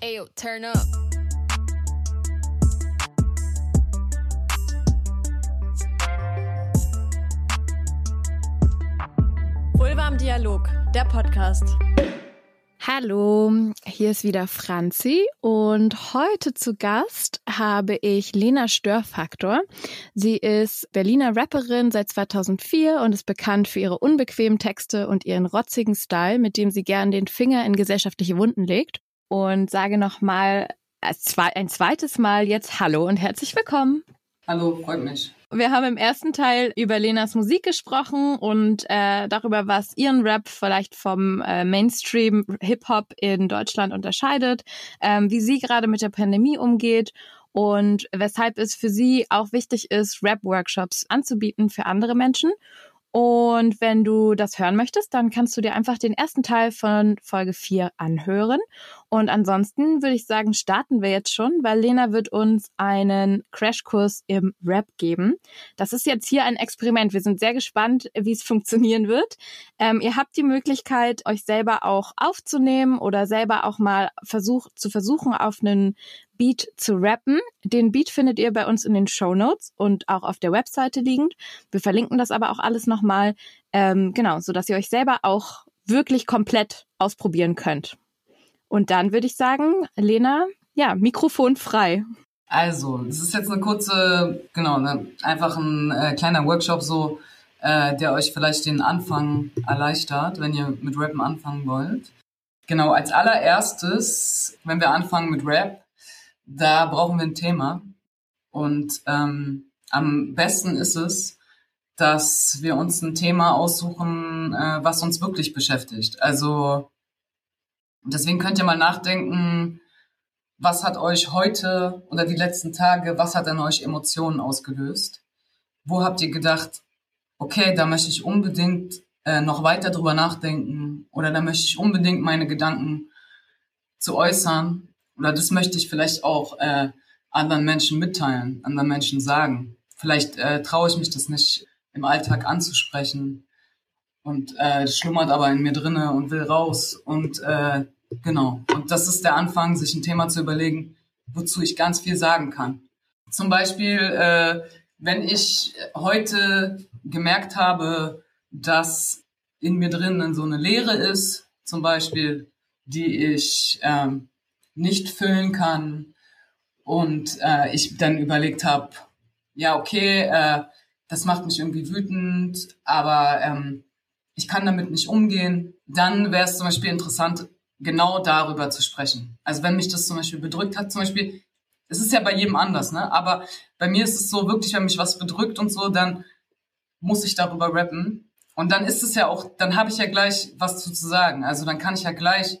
Ayo, turn up. Vulva im Dialog, der Podcast. Hallo, hier ist wieder Franzi und heute zu Gast habe ich Lena Störfaktor. Sie ist Berliner Rapperin seit 2004 und ist bekannt für ihre unbequemen Texte und ihren rotzigen Style, mit dem sie gern den Finger in gesellschaftliche Wunden legt. Und sage nochmal ein zweites Mal jetzt Hallo und herzlich willkommen. Hallo, freut mich. Wir haben im ersten Teil über Lenas Musik gesprochen und äh, darüber, was ihren Rap vielleicht vom äh, Mainstream Hip-Hop in Deutschland unterscheidet, ähm, wie sie gerade mit der Pandemie umgeht und weshalb es für sie auch wichtig ist, Rap-Workshops anzubieten für andere Menschen. Und wenn du das hören möchtest, dann kannst du dir einfach den ersten Teil von Folge 4 anhören. Und ansonsten würde ich sagen, starten wir jetzt schon, weil Lena wird uns einen Crashkurs im Rap geben. Das ist jetzt hier ein Experiment. Wir sind sehr gespannt, wie es funktionieren wird. Ähm, ihr habt die Möglichkeit, euch selber auch aufzunehmen oder selber auch mal versuch, zu versuchen, auf einen Beat zu rappen. Den Beat findet ihr bei uns in den Show Notes und auch auf der Webseite liegend. Wir verlinken das aber auch alles nochmal, ähm, genau, so dass ihr euch selber auch wirklich komplett ausprobieren könnt. Und dann würde ich sagen, Lena, ja, Mikrofon frei. Also, es ist jetzt eine kurze, genau, ne, einfach ein äh, kleiner Workshop so, äh, der euch vielleicht den Anfang erleichtert, wenn ihr mit Rappen anfangen wollt. Genau, als allererstes, wenn wir anfangen mit Rap, da brauchen wir ein Thema. Und ähm, am besten ist es, dass wir uns ein Thema aussuchen, äh, was uns wirklich beschäftigt. Also Deswegen könnt ihr mal nachdenken, was hat euch heute oder die letzten Tage, was hat an euch Emotionen ausgelöst? Wo habt ihr gedacht, okay, da möchte ich unbedingt äh, noch weiter drüber nachdenken oder da möchte ich unbedingt meine Gedanken zu äußern oder das möchte ich vielleicht auch äh, anderen Menschen mitteilen, anderen Menschen sagen. Vielleicht äh, traue ich mich das nicht im Alltag anzusprechen und äh, schlummert aber in mir drinne und will raus und äh, Genau. Und das ist der Anfang, sich ein Thema zu überlegen, wozu ich ganz viel sagen kann. Zum Beispiel, äh, wenn ich heute gemerkt habe, dass in mir drinnen so eine Leere ist, zum Beispiel, die ich ähm, nicht füllen kann und äh, ich dann überlegt habe, ja, okay, äh, das macht mich irgendwie wütend, aber ähm, ich kann damit nicht umgehen, dann wäre es zum Beispiel interessant, genau darüber zu sprechen. Also wenn mich das zum Beispiel bedrückt hat, zum Beispiel, es ist ja bei jedem anders, ne? Aber bei mir ist es so wirklich, wenn mich was bedrückt und so, dann muss ich darüber rappen. Und dann ist es ja auch, dann habe ich ja gleich was zu, sagen. Also dann kann ich ja gleich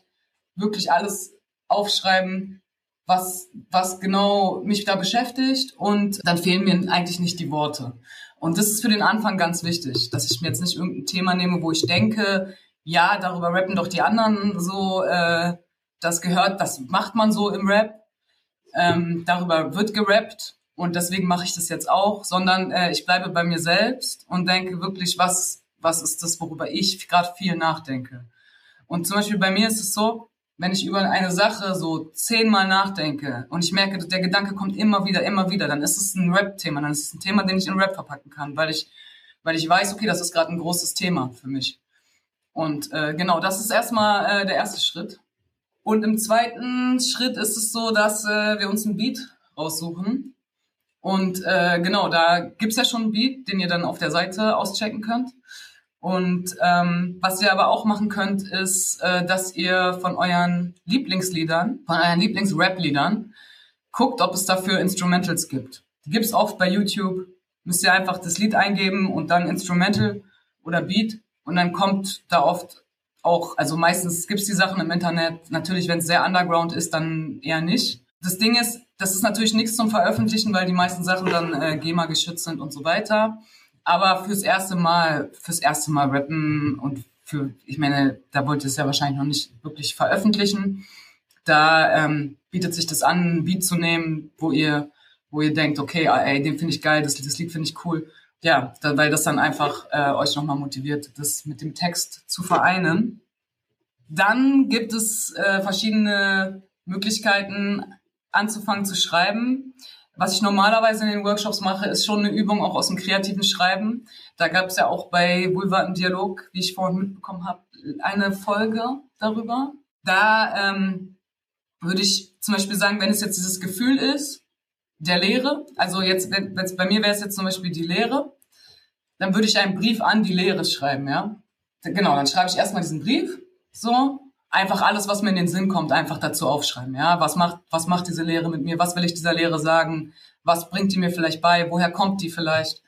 wirklich alles aufschreiben, was, was genau mich da beschäftigt und dann fehlen mir eigentlich nicht die Worte. Und das ist für den Anfang ganz wichtig, dass ich mir jetzt nicht irgendein Thema nehme, wo ich denke, ja, darüber rappen doch die anderen so, äh, das gehört, das macht man so im Rap. Ähm, darüber wird gerappt und deswegen mache ich das jetzt auch, sondern äh, ich bleibe bei mir selbst und denke wirklich, was, was ist das, worüber ich gerade viel nachdenke. Und zum Beispiel bei mir ist es so, wenn ich über eine Sache so zehnmal nachdenke und ich merke, der Gedanke kommt immer wieder, immer wieder, dann ist es ein Rap-Thema, dann ist es ein Thema, den ich in Rap verpacken kann, weil ich, weil ich weiß, okay, das ist gerade ein großes Thema für mich. Und äh, genau, das ist erstmal äh, der erste Schritt. Und im zweiten Schritt ist es so, dass äh, wir uns ein Beat raussuchen. Und äh, genau, da gibt's ja schon einen Beat, den ihr dann auf der Seite auschecken könnt. Und ähm, was ihr aber auch machen könnt, ist, äh, dass ihr von euren Lieblingsliedern, von euren Lieblingsrap-Liedern, guckt, ob es dafür Instrumentals gibt. Die gibt's oft bei YouTube. Müsst ihr einfach das Lied eingeben und dann Instrumental oder Beat und dann kommt da oft auch, also meistens gibt's die Sachen im Internet. Natürlich, wenn es sehr underground ist, dann eher nicht. Das Ding ist, das ist natürlich nichts zum Veröffentlichen, weil die meisten Sachen dann äh, GEMA geschützt sind und so weiter. Aber fürs erste Mal, fürs erste Mal rappen und für, ich meine, da wollt ihr es ja wahrscheinlich noch nicht wirklich veröffentlichen. Da ähm, bietet sich das an, ein Beat zu nehmen, wo ihr, wo ihr denkt, okay, ey, den finde ich geil, das, das Lied finde ich cool ja, da, weil das dann einfach äh, euch nochmal motiviert, das mit dem Text zu vereinen. Dann gibt es äh, verschiedene Möglichkeiten anzufangen zu schreiben. Was ich normalerweise in den Workshops mache, ist schon eine Übung auch aus dem kreativen Schreiben. Da gab es ja auch bei Vulva im Dialog, wie ich vorhin mitbekommen habe, eine Folge darüber. Da ähm, würde ich zum Beispiel sagen, wenn es jetzt dieses Gefühl ist, der Lehre, also jetzt, wenn bei mir wäre es jetzt zum Beispiel die Lehre, dann würde ich einen Brief an die Lehre schreiben, ja. Genau, dann schreibe ich erstmal diesen Brief, so, einfach alles, was mir in den Sinn kommt, einfach dazu aufschreiben. Ja, was macht, was macht diese Lehre mit mir? Was will ich dieser Lehre sagen? Was bringt die mir vielleicht bei? Woher kommt die vielleicht?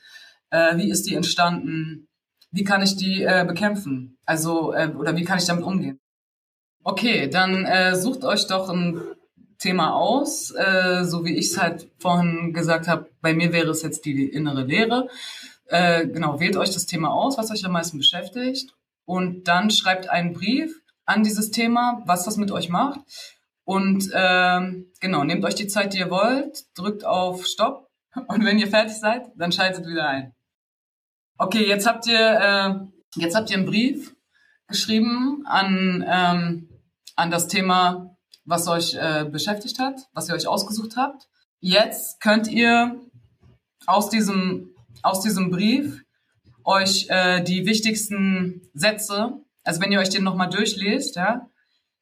Äh, wie ist die entstanden? Wie kann ich die äh, bekämpfen? Also, äh, oder wie kann ich damit umgehen? Okay, dann äh, sucht euch doch ein Thema aus, äh, so wie ich es halt vorhin gesagt habe. Bei mir wäre es jetzt die innere Lehre. Äh, genau, wählt euch das Thema aus, was euch am meisten beschäftigt. Und dann schreibt einen Brief an dieses Thema, was das mit euch macht. Und ähm, genau, nehmt euch die Zeit, die ihr wollt, drückt auf Stopp und wenn ihr fertig seid, dann schaltet wieder ein. Okay, jetzt habt ihr äh, jetzt habt ihr einen Brief geschrieben an ähm, an das Thema, was euch äh, beschäftigt hat, was ihr euch ausgesucht habt. Jetzt könnt ihr aus diesem aus diesem Brief euch äh, die wichtigsten Sätze also wenn ihr euch den nochmal durchlest, ja,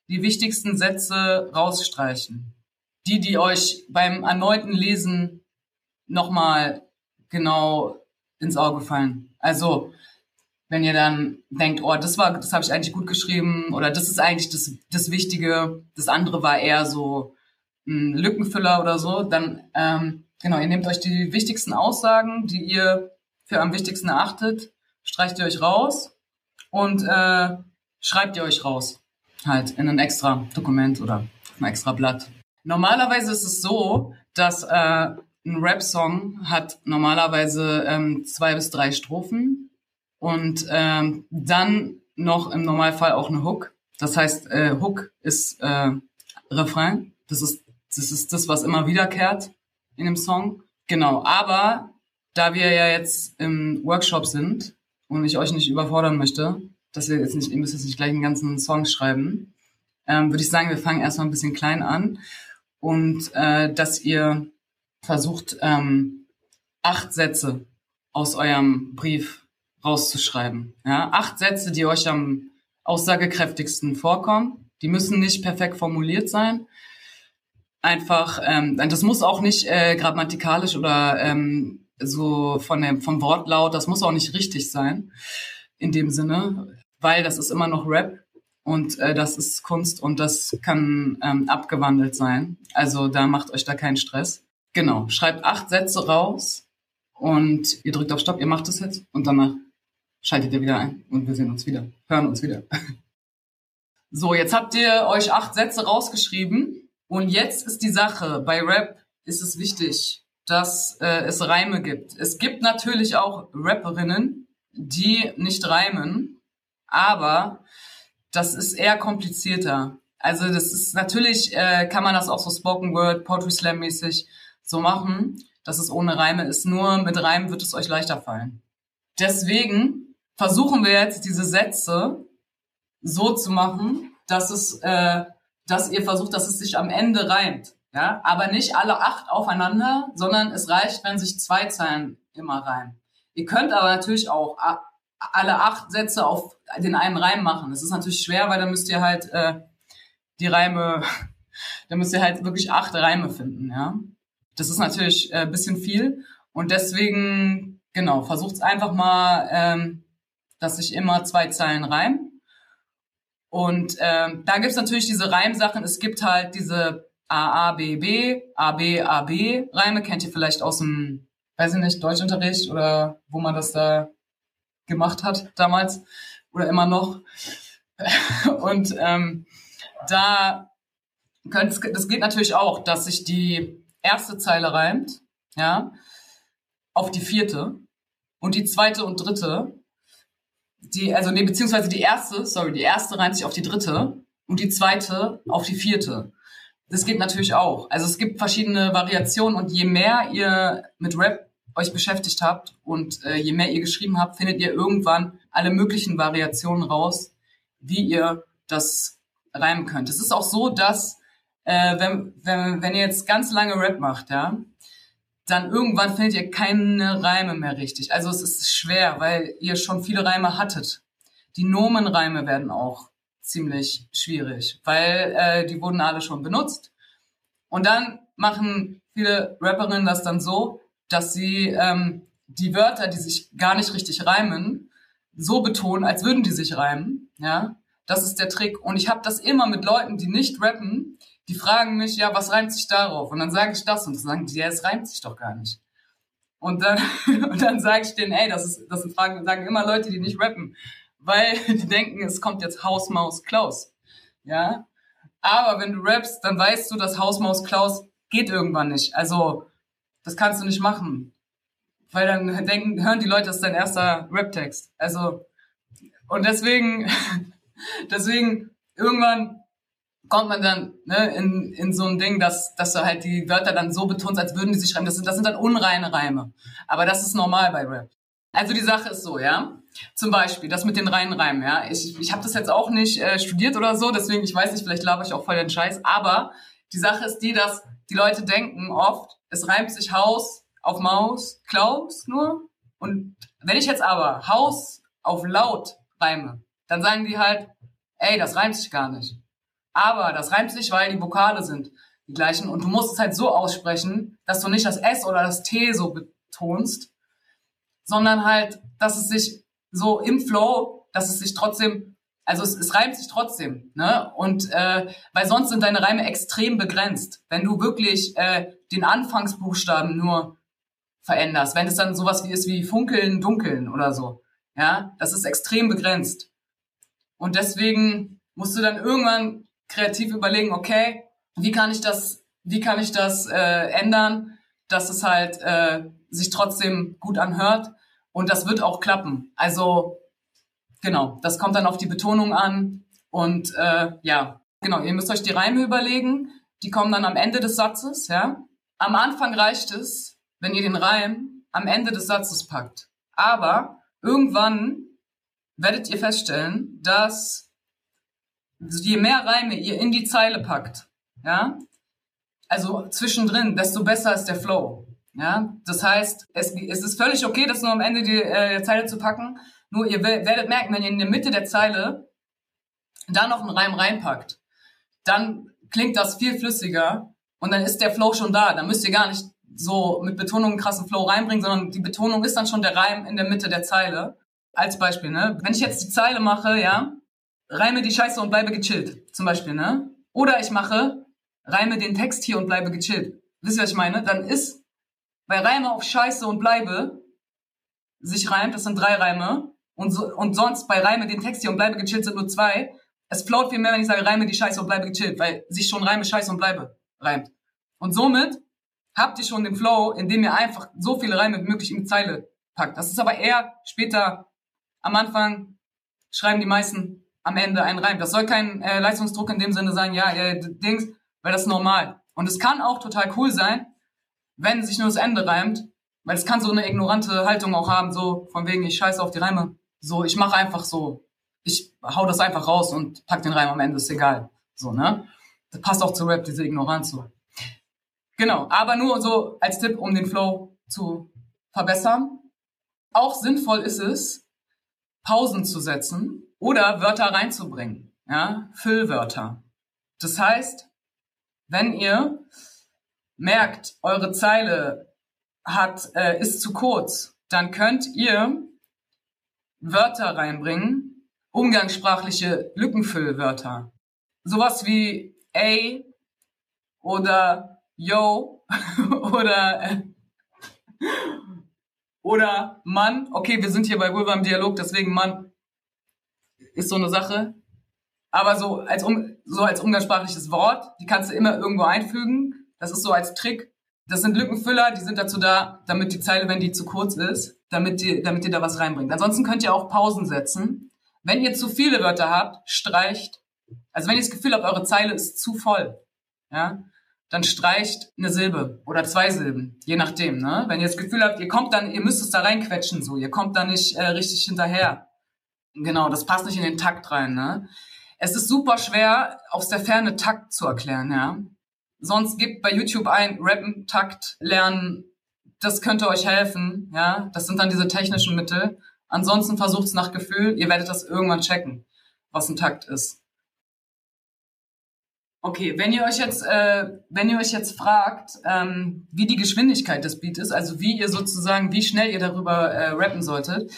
die wichtigsten Sätze rausstreichen. Die, die euch beim erneuten Lesen nochmal genau ins Auge fallen. Also, wenn ihr dann denkt, oh, das war, das habe ich eigentlich gut geschrieben oder das ist eigentlich das, das Wichtige, das andere war eher so ein Lückenfüller oder so, dann ähm, genau, ihr nehmt euch die wichtigsten Aussagen, die ihr für am wichtigsten erachtet, streicht ihr euch raus und äh, schreibt ihr euch raus. Halt in ein extra Dokument oder ein extra Blatt. Normalerweise ist es so, dass äh, ein Rap-Song hat normalerweise ähm, zwei bis drei Strophen und ähm, dann noch im Normalfall auch eine Hook. Das heißt, äh, Hook ist äh, Refrain. Das ist, das ist das, was immer wiederkehrt in dem Song. Genau. Aber da wir ja jetzt im Workshop sind, und ich euch nicht überfordern möchte, dass wir jetzt nicht, ihr müsst jetzt nicht gleich einen ganzen Song schreiben, ähm, würde ich sagen, wir fangen erstmal ein bisschen klein an und äh, dass ihr versucht, ähm, acht Sätze aus eurem Brief rauszuschreiben. Ja? Acht Sätze, die euch am aussagekräftigsten vorkommen. Die müssen nicht perfekt formuliert sein. Einfach, ähm, das muss auch nicht äh, grammatikalisch oder ähm, so von dem, vom Wortlaut, das muss auch nicht richtig sein in dem Sinne, weil das ist immer noch Rap und äh, das ist Kunst und das kann ähm, abgewandelt sein. Also da macht euch da keinen Stress. Genau, schreibt acht Sätze raus und ihr drückt auf Stopp, ihr macht es jetzt und danach schaltet ihr wieder ein und wir sehen uns wieder, hören uns wieder. So, jetzt habt ihr euch acht Sätze rausgeschrieben und jetzt ist die Sache, bei Rap ist es wichtig, dass äh, es Reime gibt. Es gibt natürlich auch Rapperinnen, die nicht reimen, aber das ist eher komplizierter. Also das ist natürlich, äh, kann man das auch so Spoken Word, Poetry Slam mäßig so machen, dass es ohne Reime ist. Nur mit Reimen wird es euch leichter fallen. Deswegen versuchen wir jetzt diese Sätze so zu machen, dass es, äh, dass ihr versucht, dass es sich am Ende reimt. Ja, aber nicht alle acht aufeinander, sondern es reicht, wenn sich zwei Zeilen immer reimen. Ihr könnt aber natürlich auch alle acht Sätze auf den einen Reim machen. Das ist natürlich schwer, weil dann müsst ihr halt äh, die Reime, dann müsst ihr halt wirklich acht Reime finden, ja. Das ist natürlich äh, bisschen viel und deswegen, genau, versucht einfach mal, ähm, dass sich immer zwei Zeilen reimen. Und ähm, da gibt's natürlich diese Reimsachen. Es gibt halt diese A, A, B, B, A, B, A, B Reime kennt ihr vielleicht aus dem, weiß ich nicht, Deutschunterricht oder wo man das da gemacht hat damals oder immer noch. Und ähm, da könnt, das geht natürlich auch, dass sich die erste Zeile reimt, ja, auf die vierte und die zweite und dritte, die, also nee, beziehungsweise die erste, sorry, die erste reimt sich auf die dritte und die zweite auf die vierte. Das geht natürlich auch. Also es gibt verschiedene Variationen und je mehr ihr mit Rap euch beschäftigt habt und äh, je mehr ihr geschrieben habt, findet ihr irgendwann alle möglichen Variationen raus, wie ihr das reimen könnt. Es ist auch so, dass äh, wenn, wenn, wenn ihr jetzt ganz lange Rap macht, ja, dann irgendwann findet ihr keine Reime mehr richtig. Also es ist schwer, weil ihr schon viele Reime hattet. Die Nomenreime werden auch ziemlich schwierig, weil äh, die wurden alle schon benutzt. Und dann machen viele Rapperinnen das dann so, dass sie ähm, die Wörter, die sich gar nicht richtig reimen, so betonen, als würden die sich reimen. Ja, das ist der Trick. Und ich habe das immer mit Leuten, die nicht rappen, die fragen mich, ja, was reimt sich darauf? Und dann sage ich das und dann sagen die, ja, es reimt sich doch gar nicht. Und dann, dann sage ich denen, ey, das, ist, das sind Fragen, sagen immer Leute, die nicht rappen, weil die denken, es kommt jetzt Hausmaus Klaus. Ja, aber wenn du rappst, dann weißt du, dass Hausmaus Klaus geht irgendwann nicht. Also, das kannst du nicht machen. Weil dann denken, hören die Leute, das ist dein erster Rap-Text. Also, und deswegen, deswegen, irgendwann kommt man dann ne, in, in so ein Ding, dass, dass du halt die Wörter dann so betonst, als würden die sich reimen. Das sind, das sind dann unreine Reime. Aber das ist normal bei Rap. Also die Sache ist so, ja. Zum Beispiel das mit den reinen Reimen, ja. Ich, ich habe das jetzt auch nicht äh, studiert oder so, deswegen, ich weiß nicht, vielleicht laber ich auch voll den Scheiß. Aber die Sache ist die, dass die Leute denken oft, es reimt sich Haus auf Maus, Klaus nur. Und wenn ich jetzt aber Haus auf laut reime, dann sagen die halt, ey, das reimt sich gar nicht. Aber das reimt sich, weil die Vokale sind die gleichen und du musst es halt so aussprechen, dass du nicht das S oder das T so betonst, sondern halt, dass es sich so im Flow, dass es sich trotzdem, also es, es reimt sich trotzdem, ne? Und äh, weil sonst sind deine Reime extrem begrenzt. Wenn du wirklich äh, den Anfangsbuchstaben nur veränderst, wenn es dann sowas wie ist wie funkeln, dunkeln oder so, ja, das ist extrem begrenzt. Und deswegen musst du dann irgendwann kreativ überlegen, okay, wie kann ich das, wie kann ich das äh, ändern, dass es halt äh, sich trotzdem gut anhört und das wird auch klappen. Also genau, das kommt dann auf die Betonung an und äh, ja, genau, ihr müsst euch die Reime überlegen, die kommen dann am Ende des Satzes, ja. Am Anfang reicht es, wenn ihr den Reim am Ende des Satzes packt. Aber irgendwann werdet ihr feststellen, dass je mehr Reime ihr in die Zeile packt, ja, also zwischendrin, desto besser ist der Flow. Ja, das heißt, es, es ist völlig okay, das nur am Ende die, äh, der Zeile zu packen. Nur ihr werdet merken, wenn ihr in der Mitte der Zeile da noch einen Reim reinpackt, dann klingt das viel flüssiger und dann ist der Flow schon da. Dann müsst ihr gar nicht so mit Betonung einen krassen Flow reinbringen, sondern die Betonung ist dann schon der Reim in der Mitte der Zeile. Als Beispiel, ne? Wenn ich jetzt die Zeile mache, ja, reime die Scheiße und bleibe gechillt, zum Beispiel, ne? Oder ich mache, reime den Text hier und bleibe gechillt. Wisst ihr, was ich meine? Dann ist, bei Reime auf Scheiße und bleibe sich reimt, das sind drei Reime, und, so, und sonst bei Reime den Text hier und bleibe gechillt sind nur zwei. Es float viel mehr, wenn ich sage, reime die Scheiße und bleibe gechillt, weil sich schon Reime Scheiße und bleibe reimt. Und somit habt ihr schon den Flow, indem ihr einfach so viele Reime wie möglich in die Zeile packt. Das ist aber eher später, am Anfang schreiben die meisten am Ende einen Reim. Das soll kein äh, Leistungsdruck in dem Sinne sein, ja, äh, Dings, weil das ist normal. Und es kann auch total cool sein, wenn sich nur das Ende reimt, weil es kann so eine ignorante Haltung auch haben, so von wegen, ich scheiße auf die Reime. So, ich mache einfach so, ich hau das einfach raus und pack den Reim am Ende, ist egal. So, ne? Das passt auch zu Rap, diese Ignoranz so. Genau, aber nur so als Tipp, um den Flow zu verbessern. Auch sinnvoll ist es, Pausen zu setzen oder Wörter reinzubringen, ja, Füllwörter. Das heißt, wenn ihr merkt, eure Zeile hat äh, ist zu kurz, dann könnt ihr Wörter reinbringen, umgangssprachliche Lückenfüllwörter. Sowas wie ey oder yo oder äh, oder Mann. Okay, wir sind hier bei Vulva im Dialog, deswegen Mann ist so eine Sache. Aber so als, um, so als umgangssprachliches Wort, die kannst du immer irgendwo einfügen. Das ist so als Trick. Das sind Lückenfüller, die sind dazu da, damit die Zeile, wenn die zu kurz ist, damit, die, damit ihr da was reinbringt. Ansonsten könnt ihr auch Pausen setzen. Wenn ihr zu viele Wörter habt, streicht. Also wenn ihr das Gefühl habt, eure Zeile ist zu voll, ja, dann streicht eine Silbe oder zwei Silben, je nachdem. Ne? Wenn ihr das Gefühl habt, ihr kommt dann, ihr müsst es da reinquetschen, so, ihr kommt da nicht äh, richtig hinterher, Genau, das passt nicht in den Takt rein. Ne? Es ist super schwer, aus der Ferne Takt zu erklären. Ja, sonst gebt bei YouTube ein, Rappen, Takt, Lernen, das könnte euch helfen, ja. Das sind dann diese technischen Mittel. Ansonsten versucht's nach Gefühl, ihr werdet das irgendwann checken, was ein Takt ist. Okay, wenn ihr euch jetzt, äh, wenn ihr euch jetzt fragt, ähm, wie die Geschwindigkeit des Beats ist, also wie ihr sozusagen, wie schnell ihr darüber äh, rappen solltet,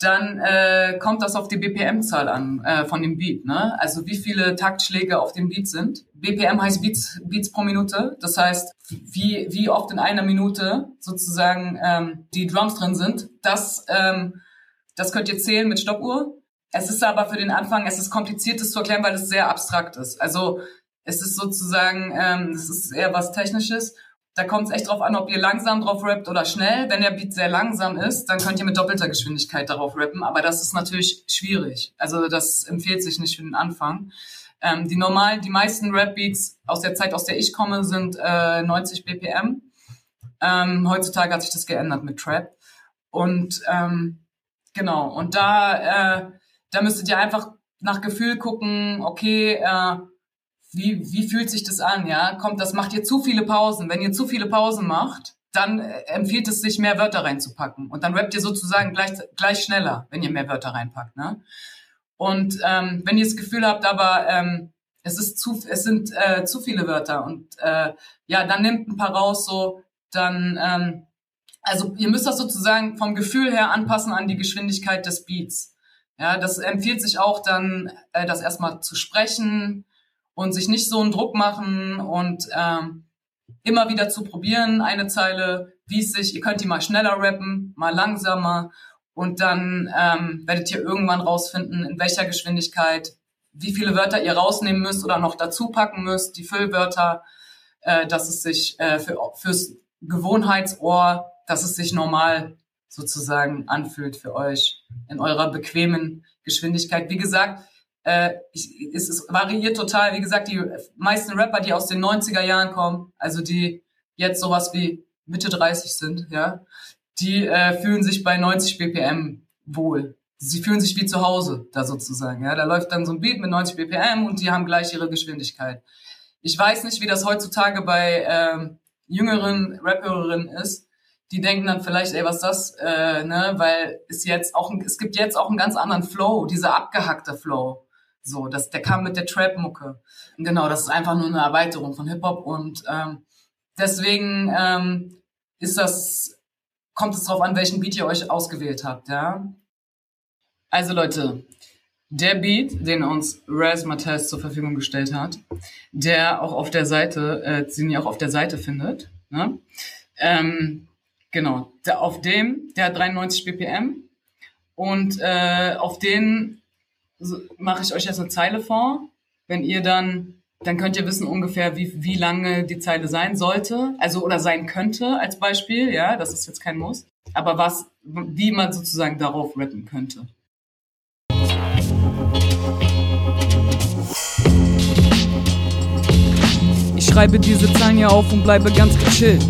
dann äh, kommt das auf die BPM-Zahl an äh, von dem Beat. Ne? Also wie viele Taktschläge auf dem Beat sind. BPM heißt Beats, Beats pro Minute. Das heißt, wie, wie oft in einer Minute sozusagen ähm, die Drums drin sind. Das, ähm, das könnt ihr zählen mit Stoppuhr. Es ist aber für den Anfang, es ist kompliziert, das zu erklären, weil es sehr abstrakt ist. Also es ist sozusagen, ähm, es ist eher was Technisches. Da kommt es echt drauf an, ob ihr langsam drauf rappt oder schnell. Wenn der Beat sehr langsam ist, dann könnt ihr mit doppelter Geschwindigkeit darauf rappen. Aber das ist natürlich schwierig. Also das empfiehlt sich nicht für den Anfang. Ähm, die normalen, die meisten Rap-Beats aus der Zeit, aus der ich komme, sind äh, 90 BPM. Ähm, heutzutage hat sich das geändert mit Trap. Und ähm, genau, und da, äh, da müsstet ihr einfach nach Gefühl gucken, okay, äh, wie, wie fühlt sich das an, ja? Kommt, das macht ihr zu viele Pausen. Wenn ihr zu viele Pausen macht, dann äh, empfiehlt es sich, mehr Wörter reinzupacken. Und dann rappt ihr sozusagen gleich, gleich schneller, wenn ihr mehr Wörter reinpackt, ne? Und ähm, wenn ihr das Gefühl habt, aber ähm, es ist zu, es sind äh, zu viele Wörter und äh, ja, dann nimmt ein paar raus, so dann, ähm, also ihr müsst das sozusagen vom Gefühl her anpassen an die Geschwindigkeit des Beats. Ja, das empfiehlt sich auch dann, äh, das erstmal zu sprechen, und sich nicht so einen Druck machen und ähm, immer wieder zu probieren, eine Zeile, wie es sich, ihr könnt die mal schneller rappen, mal langsamer und dann ähm, werdet ihr irgendwann rausfinden, in welcher Geschwindigkeit, wie viele Wörter ihr rausnehmen müsst oder noch dazu packen müsst, die Füllwörter, äh, dass es sich äh, für, fürs Gewohnheitsohr, dass es sich normal sozusagen anfühlt für euch in eurer bequemen Geschwindigkeit. Wie gesagt, äh, ich, es, es variiert total. Wie gesagt, die meisten Rapper, die aus den 90er Jahren kommen, also die jetzt sowas wie Mitte 30 sind, ja, die äh, fühlen sich bei 90 BPM wohl. Sie fühlen sich wie zu Hause da sozusagen. Ja, da läuft dann so ein Beat mit 90 BPM und die haben gleich ihre Geschwindigkeit. Ich weiß nicht, wie das heutzutage bei ähm, jüngeren Rapperinnen ist. Die denken dann vielleicht, ey, was ist das? Äh, ne? Weil es jetzt auch, es gibt jetzt auch einen ganz anderen Flow, dieser abgehackte Flow. So, das, der kam mit der Trap-Mucke. Genau, das ist einfach nur eine Erweiterung von Hip-Hop und ähm, deswegen ähm, ist das, kommt es darauf an, welchen Beat ihr euch ausgewählt habt, ja. Also Leute, der Beat, den uns Raz Mattel zur Verfügung gestellt hat, der auch auf der Seite, äh, den ihr auch auf der Seite findet, ne? Ähm, genau, der, auf dem, der hat 93 BPM und äh, auf den mache ich euch jetzt eine Zeile vor. Wenn ihr dann, dann könnt ihr wissen ungefähr, wie, wie lange die Zeile sein sollte, also oder sein könnte als Beispiel, ja, das ist jetzt kein Muss. Aber was, wie man sozusagen darauf rappen könnte. Ich schreibe diese Zahlen hier auf und bleibe ganz gechillt.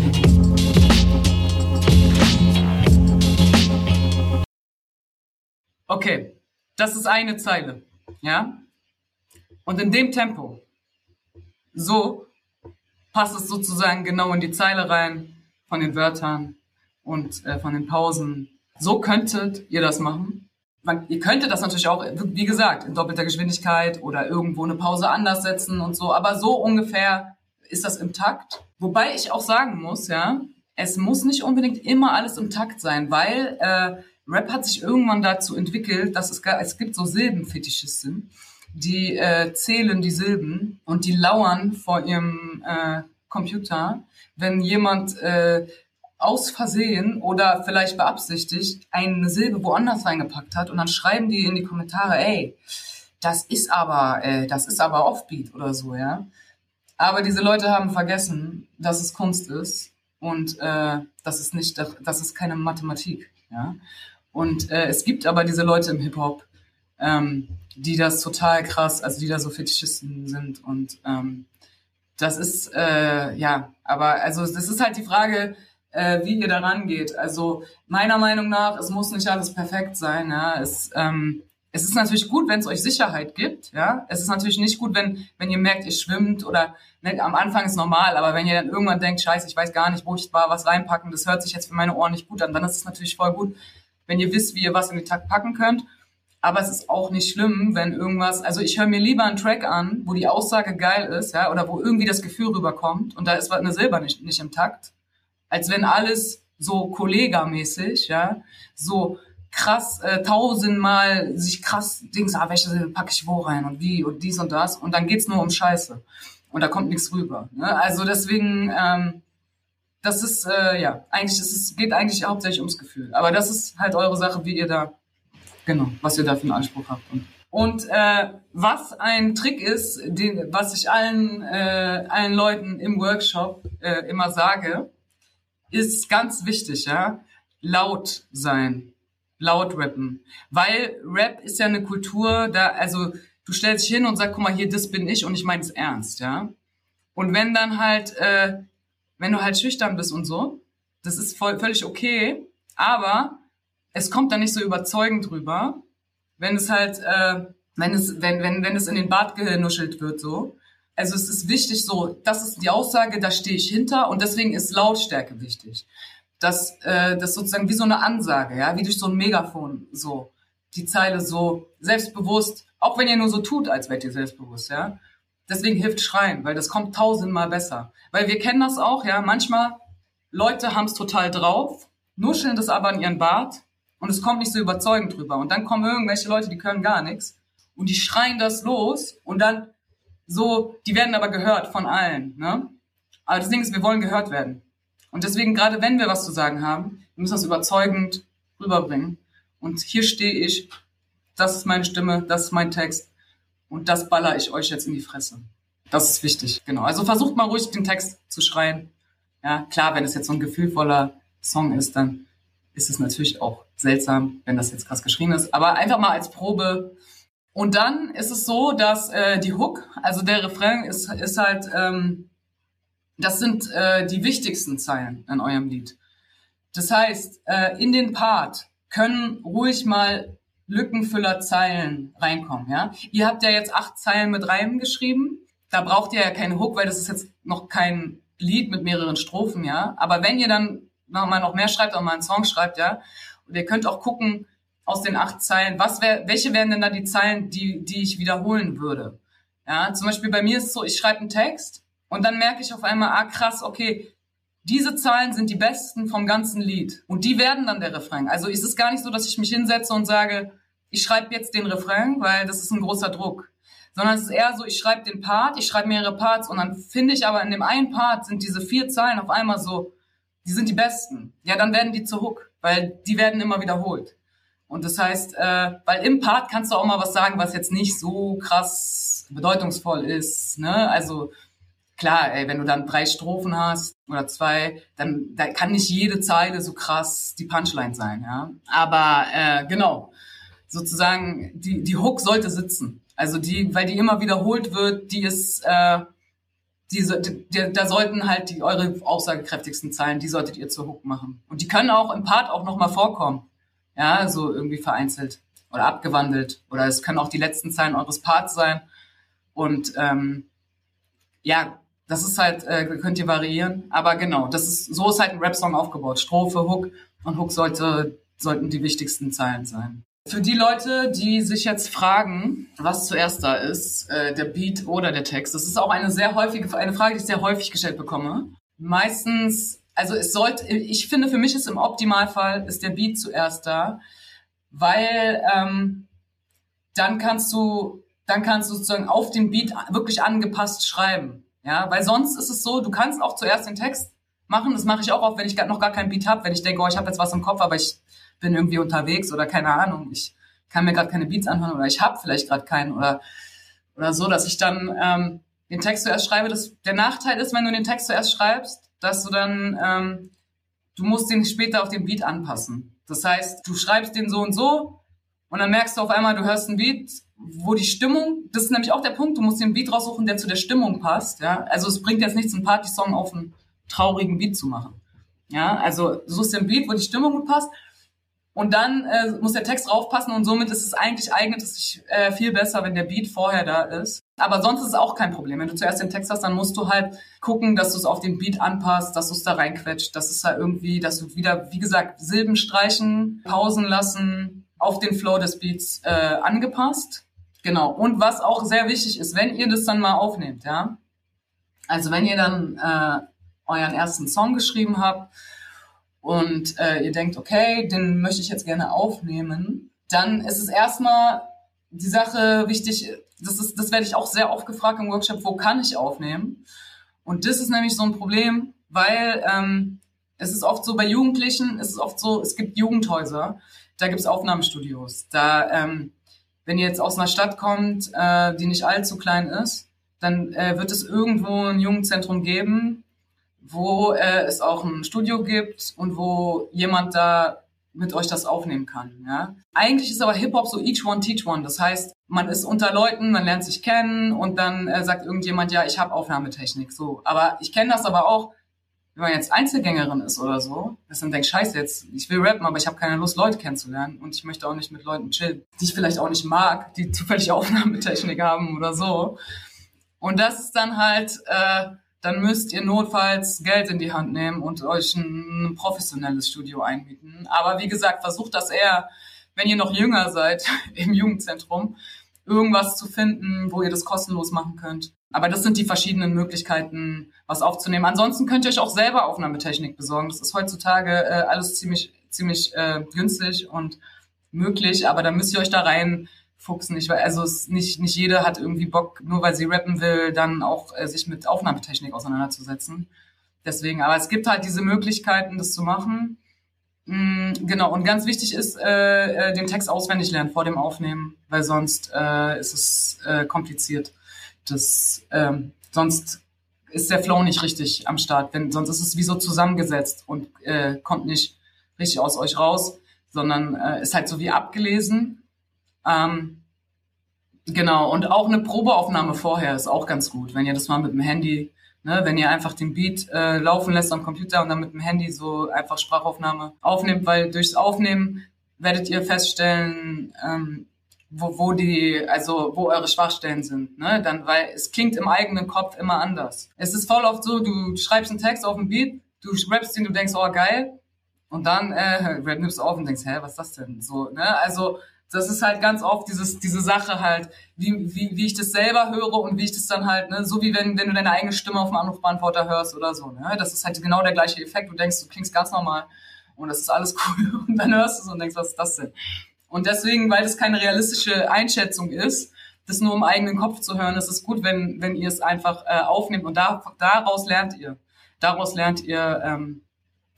Okay, das ist eine Zeile. Ja? Und in dem Tempo, so passt es sozusagen genau in die Zeile rein von den Wörtern und äh, von den Pausen. So könntet ihr das machen. Man, ihr könntet das natürlich auch, wie gesagt, in doppelter Geschwindigkeit oder irgendwo eine Pause anders setzen und so. Aber so ungefähr ist das im Takt. Wobei ich auch sagen muss, ja, es muss nicht unbedingt immer alles im Takt sein, weil äh, Rap hat sich irgendwann dazu entwickelt, dass es, es gibt so Silbenfetischisten, die äh, zählen die Silben und die lauern vor ihrem äh, Computer, wenn jemand äh, aus Versehen oder vielleicht beabsichtigt eine Silbe woanders reingepackt hat und dann schreiben die in die Kommentare, ey, das ist aber, äh, das ist aber Offbeat oder so, ja. Aber diese Leute haben vergessen, dass es Kunst ist und äh, das ist nicht, das ist keine Mathematik, ja. Und äh, es gibt aber diese Leute im Hip-Hop, ähm, die das total krass, also die da so Fetischisten sind. Und ähm, das ist, äh, ja, aber also das ist halt die Frage, äh, wie ihr da rangeht. Also meiner Meinung nach, es muss nicht alles perfekt sein. Ja? Es, ähm, es ist natürlich gut, wenn es euch Sicherheit gibt, ja. Es ist natürlich nicht gut, wenn, wenn ihr merkt, ihr schwimmt oder ne, am Anfang ist normal, aber wenn ihr dann irgendwann denkt, scheiße, ich weiß gar nicht, wo ich war, was reinpacken, das hört sich jetzt für meine Ohren nicht gut an, dann ist es natürlich voll gut, wenn ihr wisst, wie ihr was in den Takt packen könnt. Aber es ist auch nicht schlimm, wenn irgendwas, also ich höre mir lieber einen Track an, wo die Aussage geil ist, ja, oder wo irgendwie das Gefühl rüberkommt und da ist eine Silber nicht, nicht im Takt, als wenn alles so kollegamäßig, ja, so krass äh, tausendmal sich krass Dings, ah, welche packe ich wo rein und wie und dies und das und dann geht's nur um Scheiße und da kommt nichts rüber. Ne? Also deswegen, ähm, das ist äh, ja eigentlich, es geht eigentlich hauptsächlich ums Gefühl. Aber das ist halt eure Sache, wie ihr da genau, was ihr da für einen Anspruch habt. Und, und äh, was ein Trick ist, den, was ich allen äh, allen Leuten im Workshop äh, immer sage, ist ganz wichtig, ja, laut sein laut rappen. Weil Rap ist ja eine Kultur, da, also du stellst dich hin und sagst, guck mal, hier, das bin ich und ich meine es ernst, ja. Und wenn dann halt, äh, wenn du halt schüchtern bist und so, das ist voll, völlig okay, aber es kommt dann nicht so überzeugend drüber, wenn es halt, äh, wenn es, wenn, wenn, wenn es in den Bart genuschelt wird, so. Also es ist wichtig, so, das ist die Aussage, da stehe ich hinter und deswegen ist Lautstärke wichtig dass äh, das sozusagen wie so eine Ansage, ja, wie durch so ein Megafon so die Zeile so selbstbewusst, auch wenn ihr nur so tut, als wärt ihr selbstbewusst, ja. Deswegen hilft Schreien, weil das kommt tausendmal besser. Weil wir kennen das auch, ja, manchmal Leute haben es total drauf, nuscheln das aber in ihren Bart und es kommt nicht so überzeugend drüber. Und dann kommen irgendwelche Leute, die können gar nichts und die schreien das los und dann so, die werden aber gehört von allen, ne? Aber das Ding ist, wir wollen gehört werden. Und deswegen, gerade wenn wir was zu sagen haben, wir müssen das überzeugend rüberbringen. Und hier stehe ich, das ist meine Stimme, das ist mein Text und das baller ich euch jetzt in die Fresse. Das ist wichtig, genau. Also versucht mal ruhig den Text zu schreien. Ja, klar, wenn es jetzt so ein gefühlvoller Song ist, dann ist es natürlich auch seltsam, wenn das jetzt krass geschrien ist. Aber einfach mal als Probe. Und dann ist es so, dass äh, die Hook, also der Refrain ist, ist halt ähm, das sind äh, die wichtigsten Zeilen in eurem Lied. Das heißt, äh, in den Part können ruhig mal Lückenfüller-Zeilen reinkommen. Ja? Ihr habt ja jetzt acht Zeilen mit Reimen geschrieben. Da braucht ihr ja keine Hook, weil das ist jetzt noch kein Lied mit mehreren Strophen, ja. Aber wenn ihr dann noch mal noch mehr schreibt, auch mal einen Song schreibt, ja, und ihr könnt auch gucken aus den acht Zeilen, was wär, welche wären denn da die Zeilen, die, die ich wiederholen würde. Ja, zum Beispiel bei mir ist es so, ich schreibe einen Text und dann merke ich auf einmal, ah krass, okay, diese Zahlen sind die besten vom ganzen Lied. Und die werden dann der Refrain. Also ist es gar nicht so, dass ich mich hinsetze und sage, ich schreibe jetzt den Refrain, weil das ist ein großer Druck. Sondern es ist eher so, ich schreibe den Part, ich schreibe mehrere Parts und dann finde ich aber in dem einen Part sind diese vier Zahlen auf einmal so, die sind die besten. Ja, dann werden die zu Hook, weil die werden immer wiederholt. Und das heißt, äh, weil im Part kannst du auch mal was sagen, was jetzt nicht so krass bedeutungsvoll ist. Ne? Also klar, ey, wenn du dann drei Strophen hast oder zwei, dann da kann nicht jede Zeile so krass die Punchline sein, ja. Aber äh, genau, sozusagen die die Hook sollte sitzen. Also die, weil die immer wiederholt wird, die ist äh, die, die, da sollten halt die eure aussagekräftigsten Zeilen, die solltet ihr zur Hook machen. Und die können auch im Part auch noch mal vorkommen, ja, so irgendwie vereinzelt oder abgewandelt oder es können auch die letzten Zeilen eures Parts sein. Und ähm, ja, das ist halt, äh, könnt ihr variieren. Aber genau, das ist, so ist halt ein Rap-Song aufgebaut. Strophe, Hook und Hook sollte, sollten die wichtigsten Zeilen sein. Für die Leute, die sich jetzt fragen, was zuerst da ist, äh, der Beat oder der Text, das ist auch eine sehr häufige, eine Frage, die ich sehr häufig gestellt bekomme. Meistens, also es sollte, ich finde, für mich ist im Optimalfall ist der Beat zuerst da, weil ähm, dann kannst du, dann kannst du sozusagen auf den Beat wirklich angepasst schreiben. Ja, weil sonst ist es so, du kannst auch zuerst den Text machen. Das mache ich auch oft, wenn ich noch gar keinen Beat habe, wenn ich denke, oh, ich habe jetzt was im Kopf, aber ich bin irgendwie unterwegs oder keine Ahnung, ich kann mir gerade keine Beats anhören oder ich habe vielleicht gerade keinen oder oder so, dass ich dann ähm, den Text zuerst schreibe. Das, der Nachteil ist, wenn du den Text zuerst schreibst, dass du dann ähm, du musst den später auf den Beat anpassen. Das heißt, du schreibst den so und so und dann merkst du auf einmal, du hörst einen Beat wo die Stimmung, das ist nämlich auch der Punkt, du musst den Beat raussuchen, der zu der Stimmung passt, ja. Also es bringt jetzt nichts, einen Party-Song auf einen traurigen Beat zu machen. Ja, also du suchst den Beat, wo die Stimmung gut passt. Und dann äh, muss der Text draufpassen und somit ist es eigentlich eignet es sich äh, viel besser, wenn der Beat vorher da ist. Aber sonst ist es auch kein Problem. Wenn du zuerst den Text hast, dann musst du halt gucken, dass du es auf den Beat anpasst, dass du es da reinquetscht, dass es da irgendwie, dass du wieder, wie gesagt, Silben streichen, Pausen lassen, auf den Flow des Beats äh, angepasst. Genau. Und was auch sehr wichtig ist, wenn ihr das dann mal aufnehmt, ja. Also wenn ihr dann äh, euren ersten Song geschrieben habt und äh, ihr denkt, okay, den möchte ich jetzt gerne aufnehmen, dann ist es erstmal die Sache wichtig, das, ist, das werde ich auch sehr oft gefragt im Workshop, wo kann ich aufnehmen? Und das ist nämlich so ein Problem, weil ähm, es ist oft so bei Jugendlichen, es ist oft so, es gibt Jugendhäuser, da gibt es Aufnahmestudios. Da, ähm, wenn ihr jetzt aus einer Stadt kommt, äh, die nicht allzu klein ist, dann äh, wird es irgendwo ein Jugendzentrum geben, wo äh, es auch ein Studio gibt und wo jemand da mit euch das aufnehmen kann. Ja? Eigentlich ist aber Hip-Hop so each one, teach one. Das heißt, man ist unter Leuten, man lernt sich kennen und dann äh, sagt irgendjemand, ja, ich habe Aufnahmetechnik. So, Aber ich kenne das aber auch, wenn man jetzt Einzelgängerin ist oder so, dass man denkt, scheiße, jetzt, ich will rappen, aber ich habe keine Lust, Leute kennenzulernen und ich möchte auch nicht mit Leuten chillen, die ich vielleicht auch nicht mag, die zufällig Aufnahmetechnik haben oder so. Und das ist dann halt... Äh, dann müsst ihr notfalls Geld in die Hand nehmen und euch ein, professionelles Studio einmieten. Aber wie gesagt, versucht das eher, wenn ihr noch jünger seid im Jugendzentrum, irgendwas zu finden, wo ihr das kostenlos machen könnt. Aber das sind die verschiedenen Möglichkeiten, was aufzunehmen. Ansonsten könnt ihr euch auch selber Aufnahmetechnik besorgen. Das ist heutzutage äh, alles ziemlich, ziemlich äh, günstig und möglich, aber dann müsst ihr euch da rein fuchsen. Ich weil also es nicht nicht jeder hat irgendwie Bock, nur weil sie rappen will, dann auch äh, sich mit Aufnahmetechnik auseinanderzusetzen. Deswegen, aber es gibt halt diese Möglichkeiten, das zu machen. Mm, genau. Und ganz wichtig ist, äh, äh, den Text auswendig lernen vor dem Aufnehmen, weil sonst äh, ist es äh, kompliziert. Das ähm, sonst ist der Flow nicht richtig am Start. Wenn, sonst ist es wie so zusammengesetzt und äh, kommt nicht richtig aus euch raus, sondern äh, ist halt so wie abgelesen ähm, genau, und auch eine Probeaufnahme vorher ist auch ganz gut, wenn ihr das mal mit dem Handy, ne, wenn ihr einfach den Beat äh, laufen lässt am Computer und dann mit dem Handy so einfach Sprachaufnahme aufnimmt, weil durchs Aufnehmen werdet ihr feststellen, ähm, wo, wo die, also wo eure Schwachstellen sind, ne? Dann, weil es klingt im eigenen Kopf immer anders. Es ist voll oft so, du schreibst einen Text auf den Beat, du rappst den, du denkst, oh geil, und dann äh, nimmst du auf und denkst, hä, was ist das denn? So, ne? Also das ist halt ganz oft dieses, diese Sache halt, wie, wie, wie ich das selber höre und wie ich das dann halt, ne, so wie wenn, wenn du deine eigene Stimme auf dem Anrufbeantworter hörst oder so, ne, das ist halt genau der gleiche Effekt. Du denkst, du klingst ganz normal und das ist alles cool und dann hörst du es und denkst, was ist das denn? Und deswegen, weil das keine realistische Einschätzung ist, das nur im eigenen Kopf zu hören, ist es gut, wenn, wenn ihr es einfach äh, aufnehmt und da, daraus lernt ihr. Daraus lernt ihr, ähm,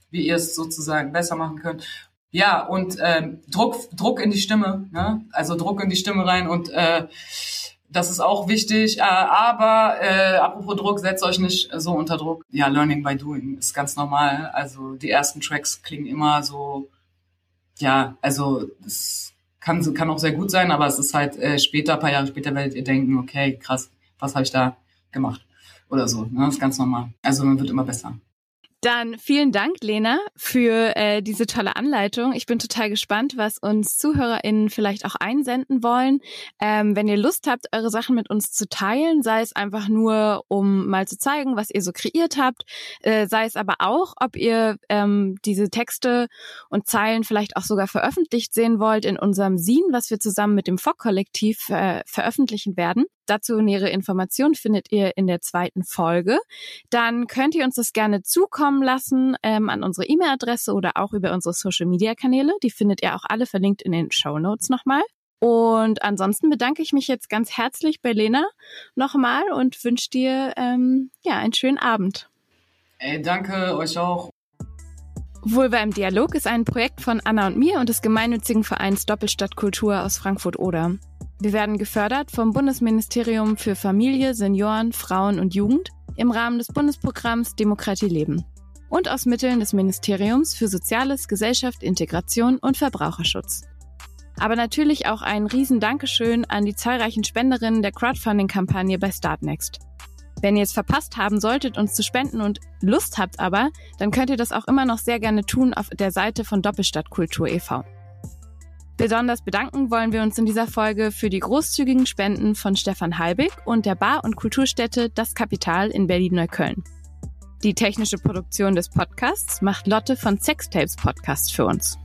wie ihr es sozusagen besser machen könnt. Ja, und äh, Druck, Druck in die Stimme, ne? also Druck in die Stimme rein und äh, das ist auch wichtig. Äh, aber äh, apropos Druck, setzt euch nicht so unter Druck. Ja, Learning by Doing ist ganz normal. Also die ersten Tracks klingen immer so, ja, also es kann, kann auch sehr gut sein, aber es ist halt äh, später, paar Jahre später werdet ihr denken, okay, krass, was habe ich da gemacht? Oder so. Ne? Das ist ganz normal. Also man wird immer besser. Dann vielen Dank, Lena, für äh, diese tolle Anleitung. Ich bin total gespannt, was uns ZuhörerInnen vielleicht auch einsenden wollen. Ähm, wenn ihr Lust habt, eure Sachen mit uns zu teilen, sei es einfach nur, um mal zu zeigen, was ihr so kreiert habt, äh, sei es aber auch, ob ihr ähm, diese Texte und Zeilen vielleicht auch sogar veröffentlicht sehen wollt in unserem Sin, was wir zusammen mit dem FOC-Kollektiv äh, veröffentlichen werden. Dazu nähere Informationen findet ihr in der zweiten Folge. Dann könnt ihr uns das gerne zukommen lassen ähm, an unsere E-Mail-Adresse oder auch über unsere Social-Media-Kanäle. Die findet ihr auch alle verlinkt in den Show Notes nochmal. Und ansonsten bedanke ich mich jetzt ganz herzlich bei Lena nochmal und wünsche dir ähm, ja einen schönen Abend. Ey, danke euch auch. Vulva im Dialog ist ein Projekt von Anna und mir und des gemeinnützigen Vereins Doppelstadtkultur aus Frankfurt-Oder. Wir werden gefördert vom Bundesministerium für Familie, Senioren, Frauen und Jugend im Rahmen des Bundesprogramms Demokratie leben und aus Mitteln des Ministeriums für Soziales, Gesellschaft, Integration und Verbraucherschutz. Aber natürlich auch ein riesen Dankeschön an die zahlreichen Spenderinnen der Crowdfunding-Kampagne bei Startnext. Wenn ihr es verpasst haben solltet, uns zu spenden und Lust habt aber, dann könnt ihr das auch immer noch sehr gerne tun auf der Seite von Doppelstadtkultur e.V. Besonders bedanken wollen wir uns in dieser Folge für die großzügigen Spenden von Stefan Halbig und der Bar- und Kulturstätte Das Kapital in Berlin-Neukölln. Die technische Produktion des Podcasts macht Lotte von Sextapes Podcast für uns.